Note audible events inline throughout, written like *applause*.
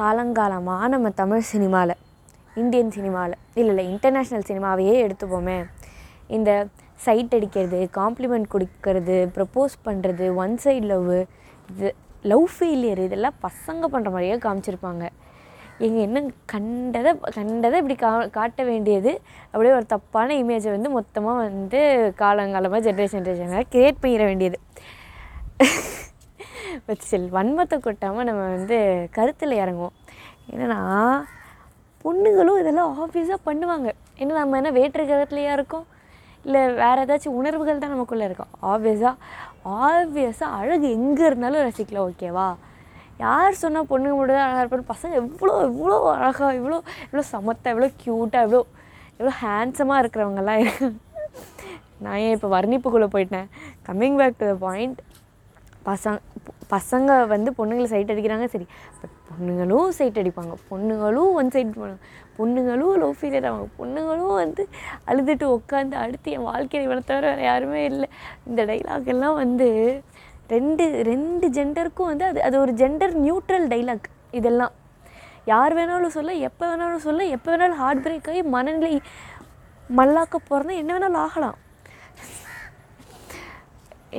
காலங்காலமாக நம்ம தமிழ் சினிமாவில் இந்தியன் சினிமாவில் இல்லை இல்லை இன்டர்நேஷ்னல் சினிமாவையே எடுத்துப்போமே. இந்த சைட் அடிக்கிறது காம்ப்ளிமெண்ட் கொடுக்கறது ப்ரப்போஸ் பண்ணுறது ஒன் சைட் லவ் இது லவ் ஃபெயிலியர் இதெல்லாம் பசங்க பண்ணுற மாதிரியே காமிச்சிருப்பாங்க. எங்கள் என்ன கண்டதை கண்டதை இப்படி கா காட்ட வேண்டியது? அப்படியே ஒரு தப்பான இமேஜை வந்து மொத்தமாக வந்து காலங்காலமாக ஜென்ரேஷன் ஜென்ரேஷனாக க்ரியேட் பண்ணிட வேண்டியது. பட் ஸ்டில் வன்மத்தை கொட்டாமல் நம்ம வந்து கருத்தில் இறங்குவோம். என்னென்னா பொண்ணுங்களும் இதெல்லாம் ஆப்வியஸாக பண்ணுவாங்க. ஏன்னா நம்ம என்ன வேற்று கிரகத்துலையா இருக்கோம்? இல்லை வேறு ஏதாச்சும் உணர்வுகள் தான் நமக்குள்ளே இருக்கும். ஆப்வியஸாக ஆப்வியஸாக அழகு எங்கே இருந்தாலும் ரசிக்கலாம் ஓகேவா யார் சொன்னால் பொண்ணுங்க மட்டும் தான் அழகாக இருப்பாங்க? பசங்க எவ்வளோ எவ்வளோ அழகாக இவ்வளோ இவ்வளோ சமத்தாக எவ்வளோ க்யூட்டாக எவ்வளோ எவ்வளோ ஹேண்ட்ஸமாக இருக்கிறவங்கலாம் நான் ஏன் இப்போ வர்ணிப்புக்குள்ளே போயிட்டேன்? Coming back to the point பசங்க பசங்க வந்து பொண்ணுங்களை சைட் அடிக்கிறாங்க சரி. பட் பொண்ணுங்களும் சைட் அடிப்பாங்க. பொண்ணுங்களும் ஒன் சைட் பண்ணுவாங்க பொண்ணுங்களும் லவ் ஃபீலியர் ஆவாங்க. பொண்ணுங்களும் வந்து அழுதுட்டு உட்காந்து அடுத்து என் வாழ்க்கையை இவனை தவிர வேறு யாருமே இல்லை. இந்த டைலாக் எல்லாம் வந்து ரெண்டு ரெண்டு ஜெண்டருக்கும் வந்து அது அது ஒரு ஜெண்டர் நியூட்ரல் டைலாக் இதெல்லாம். யார் வேணாலும் சொல்ல எப்போ வேணாலும் சொல்ல எப்போ வேணாலும் ஹார்ட் பிரேக் ஆகி மனநிலை மல்லாக்க போகிறதா என்ன வேணாலும் ஆகலாம்.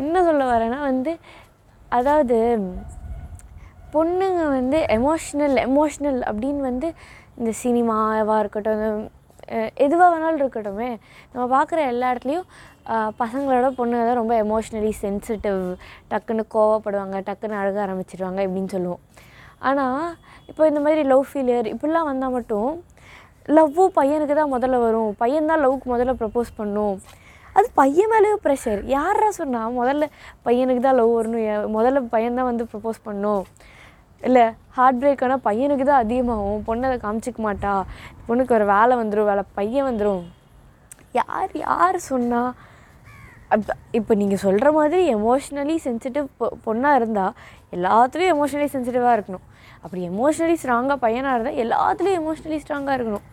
என்ன சொல்ல வரேன்னா வந்து அதாவது பொண்ணுங்க வந்து எமோஷ்னல் எமோஷ்னல் அப்படின்னு வந்து இந்த சினிமாவாக இருக்கட்டும் இந்த எதுவாக வேணாலும் இருக்கட்டுமே நம்ம பார்க்குற எல்லா இடத்துலையும் பசங்களோட பொண்ணுங்க தான் ரொம்ப எமோஷ்னலி சென்சிட்டிவ் டக்குன்னு கோவப்படுவாங்க டக்குன்னு அழக ஆரம்பிச்சிடுவாங்க இப்படின்னு சொல்லுவோம். ஆனால் இப்போ இந்த மாதிரி லவ் ஃபீலியர் இப்படிலாம் வந்தால் மட்டும் லவ்வும் பையனுக்கு தான் முதல்ல வரும். பையன் தான் லவ்வுக்கு முதல்ல ப்ரப்போஸ் பண்ணும். அது பையன் மேலேயும் ப்ரெஷர் யாரா சொன்னா முதல்ல பையனுக்கு தான் லவ் வரணும். முதல்ல பையன் தான் வந்து ப்ரப்போஸ் பண்ணும் இல்லை ஹார்ட் பிரேக் ஆனால் பையனுக்கு தான் அதிகமாகும். பொண்ணை அதை காமிச்சிக்க மாட்டா. பொண்ணுக்கு ஒரு வேலை வந்துடும் வேலை பையன் வந்துடும் யார் யார் சொன்னால் இப்போ நீங்கள் சொல்கிற மாதிரி எமோஷ்னலி சென்சிட்டிவ் பொண்ணாக இருந்தால் எல்லாத்துலேயும் எமோஷ்னலி சென்சிட்டிவாக இருக்கணும். அப்படி எமோஷ்னலி ஸ்ட்ராங்காக பையனாக இருந்தால் எல்லாத்துலேயும் எமோஷ்னலி ஸ்ட்ராங்காக இருக்கணும்.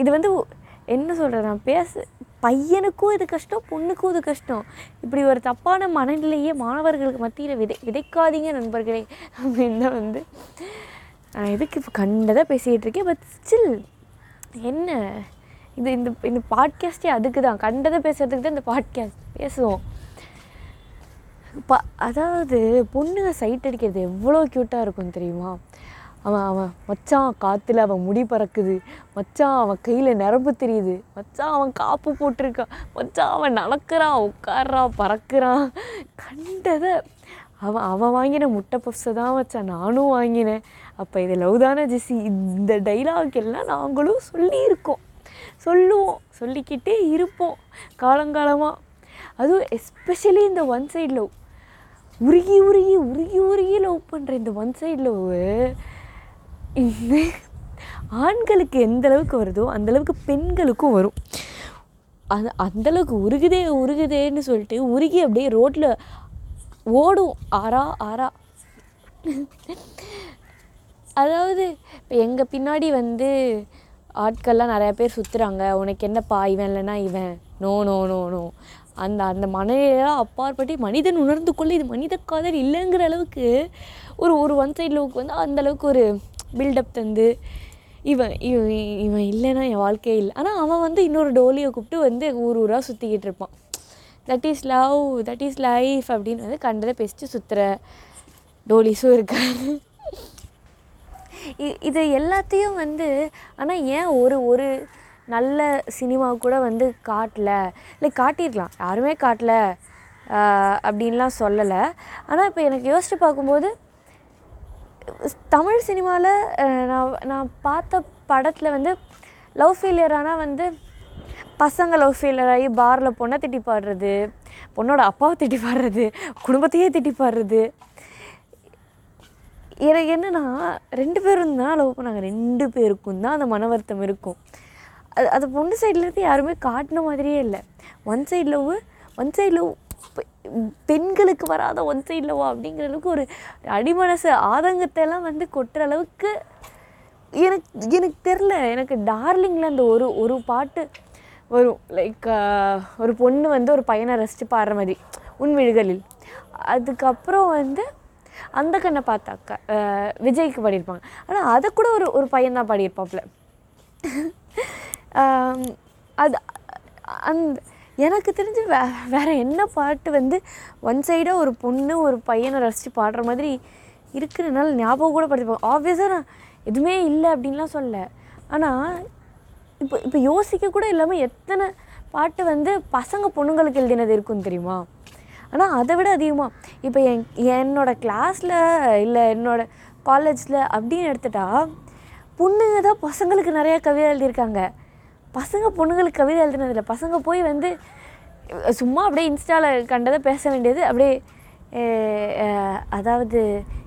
இது வந்து என்ன சொல்கிறது நான் பேச பையனுக்கும் இது கஷ்டம் பொண்ணுக்கும் இது கஷ்டம். இப்படி ஒரு தப்பான மனநிலையே மாணவர்களுக்கு மத்தியில் விதை விதைக்காதீங்க நண்பர்களே அப்படின்னு தான் வந்து நான் எதுக்கு இப்போ கண்டதாக பேசிகிட்டு இருக்கேன். பட் ஸ்டில் என்ன? இது இந்த இந்த பாட்காஸ்டே அதுக்கு தான் கண்டதை பேசுகிறதுக்கு தான் இந்த பாட்காஸ்ட் பேசுவோம். ப அதாவது பொண்ணுங்க சைட் அடிக்கிறது எவ்வளோ க்யூட்டாக இருக்கும் தெரியுமா? அவன் அவன் மச்சான் காற்றுல அவன் முடி பறக்குது. மச்சான் அவன் கையில் நரம்பு தெரியுது. மச்சான் அவன் காப்பு போட்டிருக்கான். மச்சான் அவன் நடக்கிறான் உட்காடுறான் பறக்கிறான். கண்டதை. அவன் அவன் வாங்கின முட்டை பப்ஸை தான் வச்சான் நானும் வாங்கினேன். அப்போ இது லவ் தானே ஜெசி இந்த டைலாக் எல்லாம் நாங்களும் சொல்லியிருக்கோம். சொல்லுவோம் சொல்லிக்கிட்டே இருப்போம் காலங்காலமாக அதுவும் எஸ்பெஷலி இந்த ஒன் சைடு லவ் உருகி உருகி உருகி உருகி லவ் பண்ணுற இந்த ஒன் சைடு லவ் ஆண்களுக்கு எந்த அளவுக்கு வருதோ அந்த அளவுக்கு பெண்களுக்கும் வரும். அது அந்தளவுக்கு உருகுதே உருகுதேன்னு சொல்லிட்டு உருகி அப்படியே ரோட்டில் ஓடும். ஆறா ஆறா. அதாவது இப்போ எங்கள் பின்னாடி வந்து ஆட்கள்லாம் நிறையா பேர் சுற்றுறாங்க உனக்கு என்னப்பா இவன் இல்லைன்னா இவன்? நோ நோ நோ நோ அந்த அந்த மனநிலையெல்லாம் அப்பாற்பட்டு மனிதன் உணர்ந்து கொள்ள இது மனித காதல் இல்லைங்கிற அளவுக்கு ஒரு ஒரு ஒன் சைட் லவுக்கு வந்து அந்த அளவுக்கு ஒரு பில்டப் தந்து இவன் இவன் இவன் இல்லைன்னா என் வாழ்க்கையே இல்லை. ஆனால் அவன் வந்து இன்னொரு டோலியை கூப்பிட்டு வந்து ஊர் ஊராக சுற்றிக்கிட்டு இருப்பான். That is love that is life அப்படின்னு வந்து கண்டதை பேசிட்டு சுற்றுற டோலிஸும் இருக்காரு இ- இது எல்லாத்தையும் வந்து ஆனால் ஏன் ஒரு ஒரு நல்ல சினிமா கூட வந்து காட்டல? இல்லை காட்டியிருக்கலாம். யாருமே காட்டல அப்படின்லாம் சொல்லலை. ஆனால் இப்போ எனக்கு யோசிச்சு பார்க்கும்போது தமிழ் சினிமாவில் நான் நான் பார்த்த படத்தில் வந்து லவ் ஃபெயிலியரானால் வந்து பசங்க லவ் ஃபெயிலியர் ஆகி பாரில் பொண்ணை திட்டி பாடுறது பொண்ணோட அப்பாவை திட்டி பாடுறது குடும்பத்தையே திட்டி பாடுறது. எனக்கு என்னென்னா ரெண்டு பேரும் தான் லவ் பண்ணாங்க. ரெண்டு பேருக்கும் தான் அந்த மன வருத்தம் இருக்கும். அது அது பொண்ணு சைட்லேருந்து யாருமே காட்டின மாதிரியே இல்லை. One side love one side love பெண்களுக்கு வராத ஒன் சைடு அப்படிங்கிற அளவுக்கு ஒரு அடிமனசு ஆதங்கத்தை எல்லாம் வந்து கொட்டுற அளவுக்கு எனக்கு எனக்கு தெரில எனக்கு டார்லிங்கில் அந்த ஒரு ஒரு பாட்டு வரும். லைக் ஒரு பொண்ணு வந்து ஒரு பையனை ரசித்து பாடுற மாதிரி உன்விழிகளில் அதுக்கப்புறம் வந்து அந்த கண்ணை பார்த்தாக்கா விஜய்க்கு பாடியிருப்பாங்க. ஆனால் அதை கூட ஒரு ஒரு பையன் தான் பாடியிருப்பாப்புல. அது அந்த எனக்கு தெரிஞ்சு வே வேறு என்ன பாட்டு வந்து ஒன் சைடாக ஒரு பொண்ணு ஒரு பையனை ரசித்து பாடுற மாதிரி இருக்குறதுனால ஞாபகம் கூட படுத்திப்பாங்க ஆப்வியஸாக நான் எதுவுமே இல்லை அப்படின்லாம் சொல்ல ஆனால் இப்போ இப்போ யோசிக்க கூட இல்லாமல் எத்தனை பாட்டு வந்து பசங்க பொண்ணுங்களுக்கு எழுதினது இருக்குன்னு தெரியுமா? ஆனால் அதை விட அதிகமாக இப்போ என் என்னோடய கிளாஸில் இல்லை என்னோடய காலேஜில் அப்படின்னு எடுத்துட்டா பொண்ணுங்க தான் பசங்களுக்கு நிறையா கவிதை எழுதியிருக்காங்க. பசங்க பொண்ணுங்களுக்கு கவிதை எழுதுனதில்ல. பசங்க போய் வந்து சும்மா அப்படியே இன்ஸ்டாவில் கண்டதை பேச வேண்டியது. அப்படியே அதாவது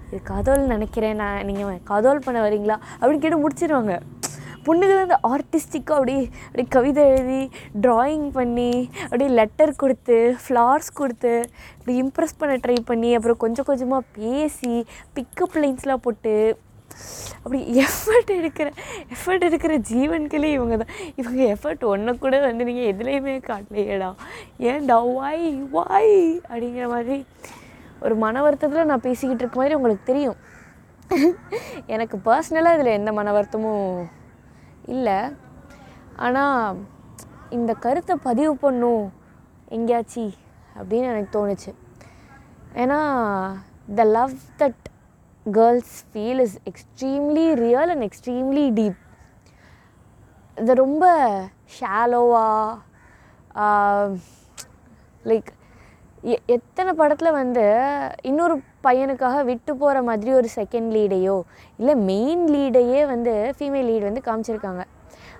இது காதோல் நினைக்கிறேன் நான் நீங்கள் காதோல் பண்ண வரீங்களா? அப்படின்னு கேட்டு முடிச்சிடுவாங்க பொண்ணுங்க வந்து ஆர்டிஸ்டிக்காக அப்படியே அப்படியே கவிதை எழுதி ட்ராயிங் பண்ணி அப்படியே லெட்டர் கொடுத்து ஃப்ளார்ஸ் கொடுத்து இப்படி இம்ப்ரெஸ் பண்ண ட்ரை பண்ணி அப்புறம் கொஞ்சம் கொஞ்சமாக பேசி பிக்கப் லைன்ஸ்லாம் போட்டு அப்படி எஃபர்ட் எடுக்கிற எஃபர்ட் எடுக்கிற ஜீவன்களே இவங்க தான் இவங்க எஃபர்ட் ஒன்று கூட வந்து நீங்கள் எதுலேயுமே காட்டலையேடா. ஏன்டா வாய் வாய் அப்படிங்கிற மாதிரி ஒரு மன வருத்தத்தில் நான் பேசிக்கிட்டு இருக்க மாதிரி உங்களுக்கு தெரியும். எனக்கு பர்சனலாக இதில் எந்த மன வருத்தமும் இல்லை. ஆனால் இந்த கருத்தை பதிவு பண்ணும் எங்கேயாச்சி அப்படின்னு எனக்கு தோணுச்சு. ஏன்னா the love that girls feel is extremely real and extremely deep இது ரொம்ப ஷாலோவாக லைக் எத்தனை படத்தில் வந்து இன்னொரு பையனுக்காக விட்டு போகிற மாதிரி ஒரு செகண்ட் லீடையோ இல்லை மெயின் லீடையே வந்து ஃபீமேல் லீட் வந்து காமிச்சிருக்காங்க.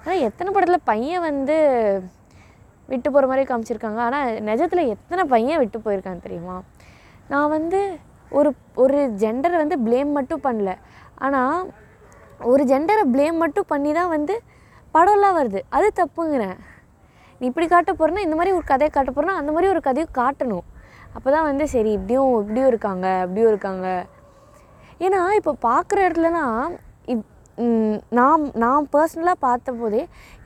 ஆனால் எத்தனை படத்தில் பையன் வந்து விட்டு போகிற மாதிரி காமிச்சிருக்காங்க? ஆனால் நிஜத்தில் எத்தனை பையன் விட்டு போயிருக்காங்க தெரியுமா? நான் வந்து ஒரு ஒரு ஜெண்டரை வந்து ப்ளேம் மட்டும் பண்ணல. ஆனால் ஒரு ஜெண்டரை ப்ளேம் மட்டும் பண்ணி தான் வந்து படம்லாம் வருது. அது தப்புங்கிறேன். நீ இப்படி காட்ட போகிறனா இந்த மாதிரி ஒரு கதையை காட்ட போகிறனா அந்த மாதிரி ஒரு கதையை காட்டணும். அப்போ தான் வந்து சரி இப்படியும் இப்படியும் இருக்காங்க அப்படியும் இருக்காங்க. ஏன்னா இப்போ பார்க்குற இடத்துலலாம் இப் நான் நான் பர்சனலாக பார்த்தபோதே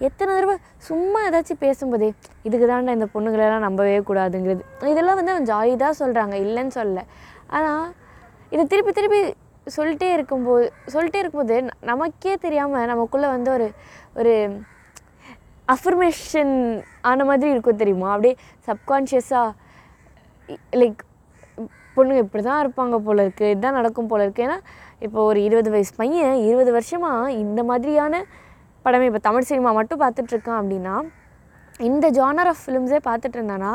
எத்தனை தடவை சும்மா ஏதாச்சும் பேசும்போதே இதுக்கு தாண்டா இந்த பொண்ணுங்களெல்லாம் நம்பவே கூடாதுங்கிறது. இதெல்லாம் வந்து அவன் ஜாலி தான் சொல்கிறாங்க இல்லைன்னு சொல்லலை. ஆனால் இதை திருப்பி திருப்பி சொல்லிட்டே இருக்கும்போது சொல்லிட்டே இருக்கும்போது நமக்கே தெரியாமல் நமக்குள்ளே வந்து ஒரு ஒரு அஃபர்மேஷன் ஆன மாதிரி இருக்கும் தெரியுமா? அப்படியே சப்கான்ஷியஸாக லைக் பொண்ணுங்க இப்படி தான் இருப்பாங்க போல இருக்குது இதுதான் நடக்கும் போல இருக்குது ஏன்னா இப்போ ஒரு இருபது வயசு பையன் இருபது வருஷமாக இந்த மாதிரியான படமே இப்போ தமிழ் சினிமா மட்டும் பார்த்துட்ருக்கான் அப்படின்னா இந்த ஜானர் ஆஃப் ஃபிலிம்ஸே பார்த்துட்டு இருந்தானா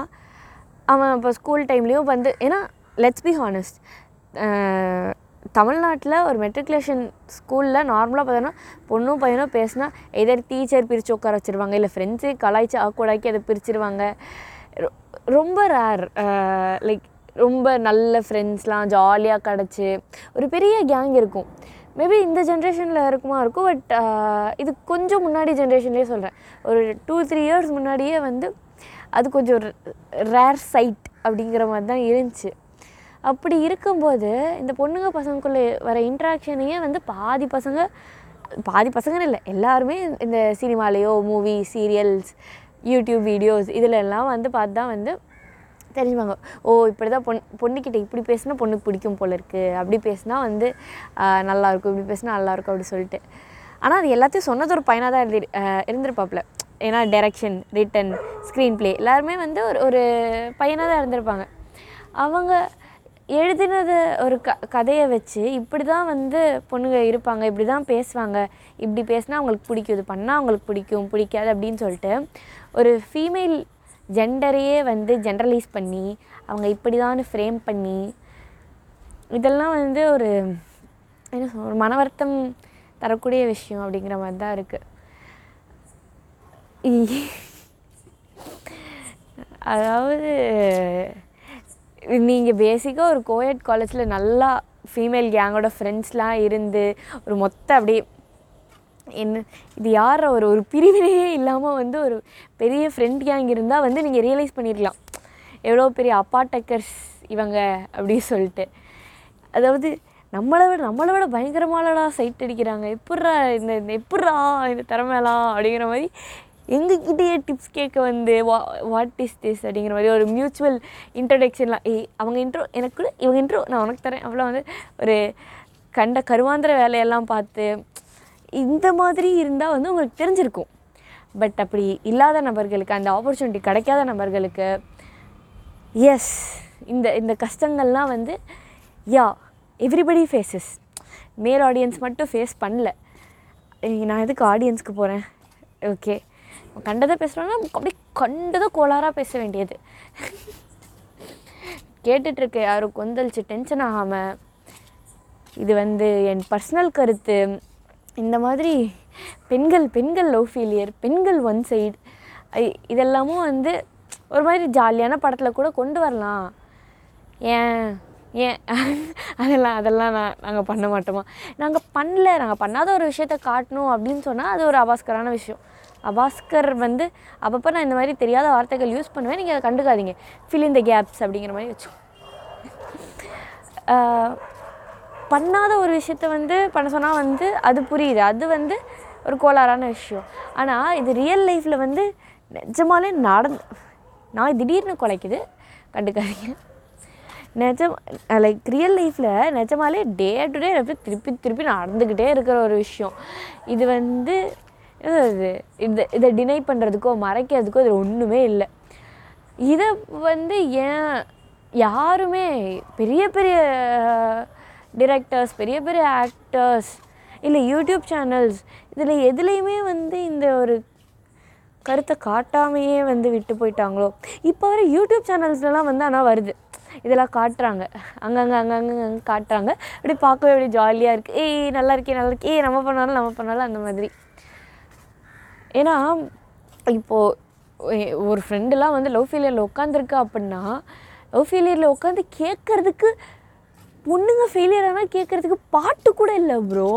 அவன் இப்போ ஸ்கூல் டைம்லேயும் வந்து ஏன்னா லெட்ஸ் பி ஹானஸ்ட் தமிழ்நாட்டில் ஒரு மெட்ரிகுலேஷன் ஸ்கூலில் நார்மலாக பார்த்தோன்னா பொண்ணும் பையனும் பேசினா எதர் டீச்சர் பிரித்து உட்கார வச்சிருவாங்க இல்லை ஃப்ரெண்ட்ஸே கலாய்ச்சி ஆக்கூடாக்கி அதை பிரிச்சிருவாங்க. ரொ- ரொம்ப ரேர் லைக் ரொம்ப நல்ல ஃப்ரெண்ட்ஸ்லாம் ஜாலியாக கிடச்சி ஒரு பெரிய கேங் இருக்கும். மேபி இந்த ஜென்ரேஷனில் இருக்குமா இருக்கும் பட் இது கொஞ்சம் முன்னாடி ஜென்ரேஷன்லேயே சொல்கிறேன் ஒரு டூ த்ரீ இயர்ஸ் முன்னாடியே வந்து அது கொஞ்சம் ரேர் சைட் அப்படிங்கிற மாதிரி தான் இருந்துச்சு. அப்படி இருக்கும்போது இந்த பொண்ணுங்க பசங்களுக்குள்ளே வர இன்ட்ராக்ஷனையே வந்து பாதி பசங்க பாதி பசங்கன்னு இல்லை எல்லாருமே இந்த சினிமாலேயோ மூவி சீரியல்ஸ் யூடியூப் வீடியோஸ் இதில் எல்லாம் வந்து பார்த்து தான் வந்து தெரிஞ்சுப்பாங்க. ஓ இப்படி தான் பொண் பொண்ணுக்கிட்ட இப்படி பேசினா பொண்ணுக்கு பிடிக்கும் போல இருக்குது அப்படி பேசினா வந்து நல்லாயிருக்கும் இப்படி பேசினா நல்லா இருக்கும் அப்படி சொல்லிட்டு. ஆனால் அது எல்லாத்தையும் சொன்னது ஒரு பையனாக தான் எழுதி இருந்திருப்பாப்புல. ஏன்னா டைரக்ஷன் ரிட்டன் ஸ்க்ரீன் ப்ளே எல்லாருமே வந்து ஒரு ஒரு பையனாக தான் இருந்திருப்பாங்க. அவங்க எழுதினது ஒரு க கதையை வச்சு இப்படி தான் வந்து பொண்ணுங்க இருப்பாங்க இப்படி தான் பேசுவாங்க. இப்படி பேசினா அவங்களுக்கு பிடிக்கும் இது பண்ணால் அவங்களுக்கு பிடிக்கும் பிடிக்காது அப்படின்னு சொல்லிட்டு ஒரு ஃபீமேல் ஜெண்டரையே வந்து ஜென்ரலைஸ் பண்ணி அவங்க இப்படி தான் ஃப்ரேம் பண்ணி இதெல்லாம் வந்து ஒரு என்ன சொல் ஒரு மன வருத்தம் தரக்கூடிய விஷயம் அப்படிங்கிற மாதிரி தான் இருக்குது *laughs* அதாவது நீங்கள் பேசிக்காக ஒரு கோயட் காலேஜில் நல்லா ஃபீமேல் கேங்கோட ஃப்ரெண்ட்ஸ்லாம் இருந்து ஒரு மொத்த அப்படியே என்ன இது யார் ஒரு ஒரு பிரிவினையே இல்லாமல் வந்து ஒரு பெரிய ஃப்ரெண்ட் கேங் இருந்தால் வந்து நீங்கள் ரியலைஸ் பண்ணிடலாம் எவ்வளோ பெரிய அப்பாட்டக்கர்ஸ் இவங்க அப்படின்னு சொல்லிட்டு. அதாவது நம்மளை விட நம்மளை விட பயங்கரமானடா சைட் அடிக்கிறாங்க. எப்பட்றா இந்த இந்த எப்பட்றா இந்த திறமைலாம் அப்படிங்கிற மாதிரி எங்ககிட்டயே டிப்ஸ் கேட்க வந்து வா வாட் இஸ் திஸ் அப்படிங்கிற மாதிரி ஒரு மியூச்சுவல் இன்ட்ரடக்ஷன்லாம் ஏய் அவங்க இன்ட்ரோ எனக்கு இவங்க இன்ட்ரோ நான் உனக்கு தரேன். அவ்வளோ வந்து ஒரு கண்ட கருவாந்திர வேலையெல்லாம் பார்த்து இந்த மாதிரி இருந்தால் வந்து உங்களுக்கு தெரிஞ்சிருக்கும். பட் அப்படி இல்லாத நபர்களுக்கு அந்த ஆப்பர்ச்சுனிட்டி கிடைக்காத நபர்களுக்கு எஸ் இந்த இந்த கஷ்டங்கள்லாம் வந்து yeah everybody faces male audience மட்டும் ஃபேஸ் பண்ணல. நான் எதுக்கு ஆடியன்ஸ்க்கு போகிறேன் ஓகே கண்டதை பேசுகிறோன்னா அப்படியே கண்டதை கோளாறாக பேச வேண்டியது. கேட்டுட்ருக்க யாரும் கொந்தளிச்சு டென்ஷன் ஆகாமல் இது வந்து என் பர்சனல் கருத்து. இந்த மாதிரி பெண்கள் பெண்கள் லவ் ஃபெயிலியர் பெண்கள் ஒன் சைடு இதெல்லாமும் வந்து ஒரு மாதிரி ஜாலியான படத்தில் கூட கொண்டு வரலாம். ஏன் ஏன்? அதெல்லாம் அதெல்லாம் நான் நாங்கள் பண்ண மாட்டோமா? நாங்கள் பண்ணல நாங்கள் பண்ணாத ஒரு விஷயத்த காட்டணும் அப்படின்னு சொன்னால் அது ஒரு அபாஸ்கரான விஷயம். அபாஸ்கர் வந்து அப்பப்போ நான் இந்த மாதிரி தெரியாத வார்த்தைகள் யூஸ் பண்ணுவேன். நீங்கள் அதை கண்டுக்காதீங்க. ஃபில் இந்த கேப்ஸ் அப்படிங்கிற மாதிரி வச்சு பண்ணாத ஒரு விஷயத்த வந்து பண்ண சொன்னால் வந்து அது புரியுது. அது வந்து ஒரு கோளாறான விஷயம். ஆனால் இது ரியல் லைஃப்பில் வந்து நிஜமாலே நடந்து நான் திடீர்னு குலைக்குது. கண்டுக்காதீங்க. நிஜம் லைக் ரியல் லைஃப்பில் நிஜமாலே டே டு டே திருப்பி திருப்பி நடந்துக்கிட்டே இருக்கிற ஒரு விஷயம். இது வந்து இது இதை டினை பண்ணுறதுக்கோ மறைக்கிறதுக்கோ இதில் ஒன்றுமே இல்லை. இதை வந்து ஏன் யாருமே பெரிய பெரிய டிரெக்டர்ஸ் பெரிய பெரிய ஆக்டர்ஸ் இல்லை யூடியூப் சேனல்ஸ் இதில் எதுலேயுமே வந்து இந்த ஒரு கருத்தை காட்டாமையே வந்து விட்டு போயிட்டாங்களோ? இப்போ வர யூடியூப் சேனல்ஸ்லாம் வந்து ஆனால் வருது. இதெல்லாம் காட்டுறாங்க. அங்கங்கே அங்கங்கே அங்கே காட்டுறாங்க. அப்படி பார்க்கவே அப்படி ஜாலியாக இருக்குது ஏய் நல்லா இருக்கே நல்லா இருக்கே. நம்ம பண்ணாலும் நம்ம பண்ணாலும் அந்த மாதிரி. ஏன்னா இப்போது ஒரு ஃப்ரெண்டுலாம் வந்து லவ் ஃபெயிலியரில் உட்காந்துருக்கா அப்படின்னா லவ் ஃபெயிலியரில் உட்காந்து கேட்குறதுக்கு பொண்ணுங்க ஃபெயிலியர் ஆனால் கேட்குறதுக்கு பாட்டு கூட இல்லை ப்ரோ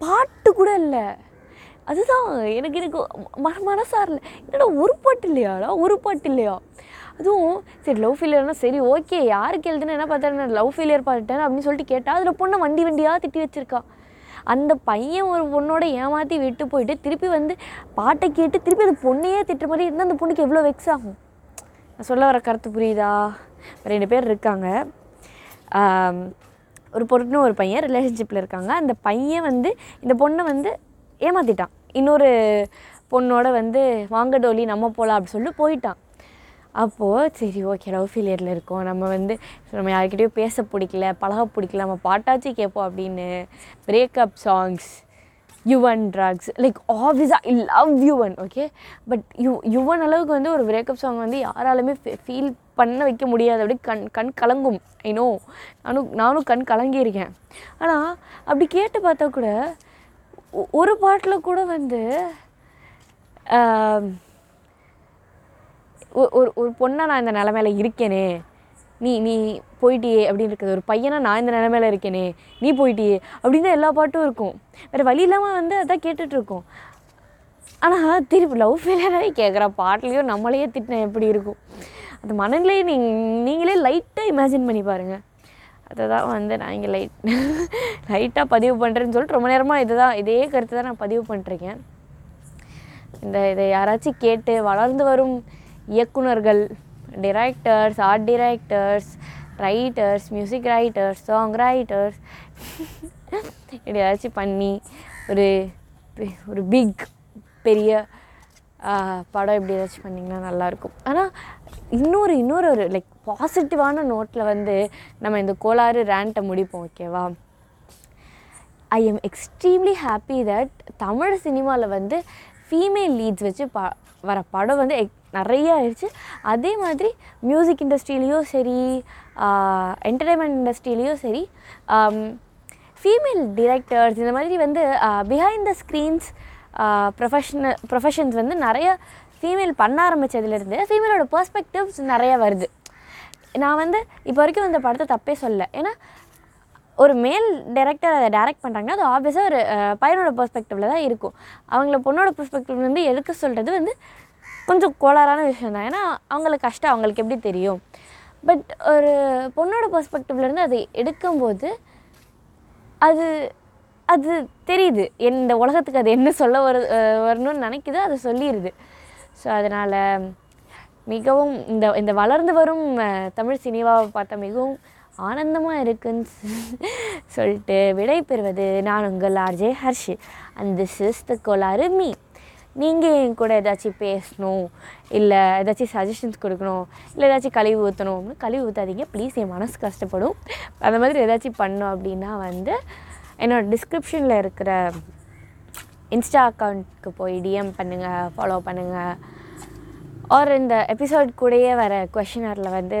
பாட்டு கூட இல்லை. அதுதான் எனக்கு எனக்கு மன மனசாரில் என்னடா ஒரு பாட்டு இல்லையாடா? ஒரு பாட்டு இல்லையா? அதுவும் சரி லவ் ஃபெயிலியர்னா சரி ஓகே யாருக்கு எழுதுனா என்ன பார்த்தா லவ் ஃபெயிலியர் பாட்டேன் அப்படின்னு சொல்லிட்டு கேட்டால் அதில் பொண்ணை வண்டி வண்டியாக திட்டி வச்சுருக்கான் அந்த பையன் ஒரு பொண்ணோட ஏமாற்றி விட்டு போயிட்டு திருப்பி வந்து பாட்டை கேட்டு திருப்பி அந்த பொண்ணையே திட்டுற மாதிரி இருந்தால் அந்த பொண்ணுக்கு எவ்வளோ வெக்ஸ் ஆகும்? நான் சொல்ல வர கருத்து புரியுதா? ரெண்டு பேர் இருக்காங்க. ஒரு பொண்ணு ஒரு பையன் ரிலேஷன்ஷிப்பில் இருக்காங்க. அந்த பையன் வந்து இந்த பொண்ணை வந்து ஏமாற்றிட்டான் இன்னொரு பொண்ணோட வந்து வாங்க டோலி நம்ம போகலாம் அப்படின்னு சொல்லிட்டு போயிட்டான். அப்போது சரி ஓகே லவ் ஃபெயிலியரில் இருக்கோம். நம்ம வந்து நம்ம யார்கிட்டயும் பேச பிடிக்கல பழக பிடிக்கல நம்ம பாட்டாச்சு கேட்போம் அப்படின்னு breakup songs Yuvan tracks like ஆப்வியஸாக I love Yuvan okay but you Yuvan அளவுக்கு வந்து ஒரு பிரேக்கப் சாங் வந்து யாராலுமே ஃபீல் பண்ண வைக்க முடியாது. அப்படி கண் கண் கலங்கும். ஐனோ நானும் நானும் கண் கலங்கியிருக்கேன். ஆனால் அப்படி கேட்டு பார்த்தா கூட ஒ- ஒரு பாட்டில் கூட வந்து ஒரு ஒரு பொண்ணாக நான் இந்த நிலமையில இருக்கேனே. நீ நீ போயிட்டியே அப்படின்னு இருக்குது. ஒரு பையனாக நான் இந்த நிலமையில இருக்கேனே. நீ போயிட்டியே. அப்படின்னு தான் எல்லா பாட்டும் இருக்கும். வேறு வழி இல்லாமல் வந்து அதான் கேட்டுட்ருக்கோம். ஆனால் திருப்பி லவ் ஃபெயிலியராகவே கேட்குற பாட்டிலையும் நம்மளையே திட்டினா எப்படி இருக்கும்? அந்த மனநிலையை நீ நீங்களே லைட்டாக இமேஜின் பண்ணி பாருங்கள் அதை தான் வந்து நான் இங்கே லைட் லைட்டாக பதிவு பண்ணுறேன்னு சொல்லிட்டு ரொம்ப நேரமாக இதுதான் இதே கருத்து தான் நான் பதிவு பண்ணிருக்கேன் இந்த இதை யாராச்சும் கேட்டு வளர்ந்து வரும் இயக்குனர்கள் directors art directors writers music writers song writers இப்படி ஏதாச்சும் பண்ணி ஒரு ஒரு பிக் பெரிய படம் இப்படி ஏதாச்சும் பண்ணிங்கன்னா நல்லாயிருக்கும். ஆனால் இன்னொரு இன்னொரு ஒரு லைக் பாசிட்டிவான நோட்டில் வந்து நம்ம இந்த கோளாறு ரேண்ட்டை முடிப்போம் ஓகேவா I am extremely happy that Tamil சினிமாவில் வந்து ஃபீமேல் லீட்ஸ் வச்சு ப வர படம் வந்து எக் நிறைய ஆயிடுச்சு அதே மாதிரி மியூசிக் இண்டஸ்ட்ரியிலையும் சரி என்டர்டைன்மெண்ட் இண்டஸ்ட்ரியிலையும் சரி ஃபீமேல் டிரெக்டர்ஸ் இந்த மாதிரி வந்து behind the screens professional professions வந்து நிறைய ஃபீமேல் பண்ண ஆரம்பித்ததுலேருந்து ஃபீமேலோட பர்ஸ்பெக்டிவ்ஸ் நிறைய வருது. நான் வந்து இப்போ வரைக்கும் இந்த படத்தை தப்பே சொல்ல ஏன்னா ஒரு மேல் டைரக்டர் அதை டைரக்ட் பண்ணுறாங்கன்னா அது ஆப்வியஸாக ஒரு பையனோட பெர்ஸ்பெக்டிவில் தான் இருக்கும். அவங்கள பொண்ணோட பெர்ஸ்பெக்டிவ் வந்து எடுக்க சொல்கிறது வந்து கொஞ்சம் கோளாறான விஷயம் தான். ஏன்னா அவங்களுக்கு கஷ்டம் அவங்களுக்கு எப்படி தெரியும்? பட் ஒரு பொண்ணோட பர்ஸ்பெக்டிவ்லேருந்து அதை எடுக்கும்போது அது அது தெரியுது. இந்த உலகத்துக்கு அது என்ன சொல்ல வரு வரணும்னு நினைக்குது அதை சொல்லிடுது ஸோ அதனால் மிகவும் இந்த இந்த வளர்ந்து வரும் தமிழ் சினிமாவை பார்த்தா மிகவும் ஆனந்தமாக இருக்குன்னு சொல்லிட்டு விடை பெறுவது நான் உங்கள் RJ Harshi. And this is the Kolaaru me நீங்கள் என் கூட ஏதாச்சும் பேசணும் இல்லை ஏதாச்சும் சஜஷன்ஸ் கொடுக்கணும் இல்லை ஏதாச்சும் கழுவி ஊற்றணும் அப்படின்னு கழுவி ஊற்றாதீங்க ப்ளீஸ் என் மனசு கஷ்டப்படும். அந்த மாதிரி ஏதாச்சும் பண்ணோம் அப்படின்னா வந்து என்னோடய டிஸ்கிரிப்ஷனில் இருக்கிற இன்ஸ்டா அக்கௌண்ட்க்கு போய் டிஎம் பண்ணுங்கள் ஃபாலோ பண்ணுங்கள் ஆர் இந்த எபிசோட் கூடயே வர கொஷினரில் வந்து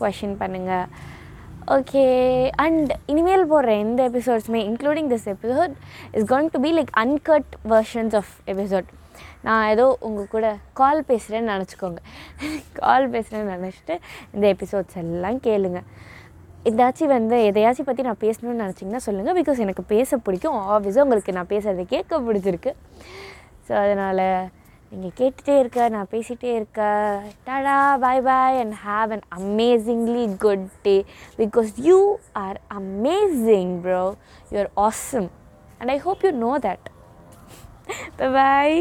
கொஷின் பண்ணுங்கள் ஓகே அண்ட் இனிமேல் போடுற எந்த எபிசோட்ஸுமே including this episode is going to be like uncut versions of episode நான் ஏதோ உங்கள் கூட கால் பேசுகிறேன்னு நினச்சிக்கோங்க. கால் பேசுகிறேன்னு நினச்சிட்டு இந்த எபிசோட்ஸ் எல்லாம் கேளுங்க. ஏதாச்சும் வந்து எதையாச்சும் பற்றி நான் பேசணும்னு நினச்சிங்கன்னா சொல்லுங்கள் பிகாஸ் எனக்கு பேச பிடிக்கும். ஆப்வியஸாக உங்களுக்கு நான் பேசுகிறது கேட்க பிடிச்சிருக்கு. ஸோ அதனால் நீங்கள் கேட்டுகிட்டே இருக்க நான் பேசிகிட்டே இருக்க. Tata bye bye and have an amazingly good day because you are amazing bro you are awesome and I hope you know that bye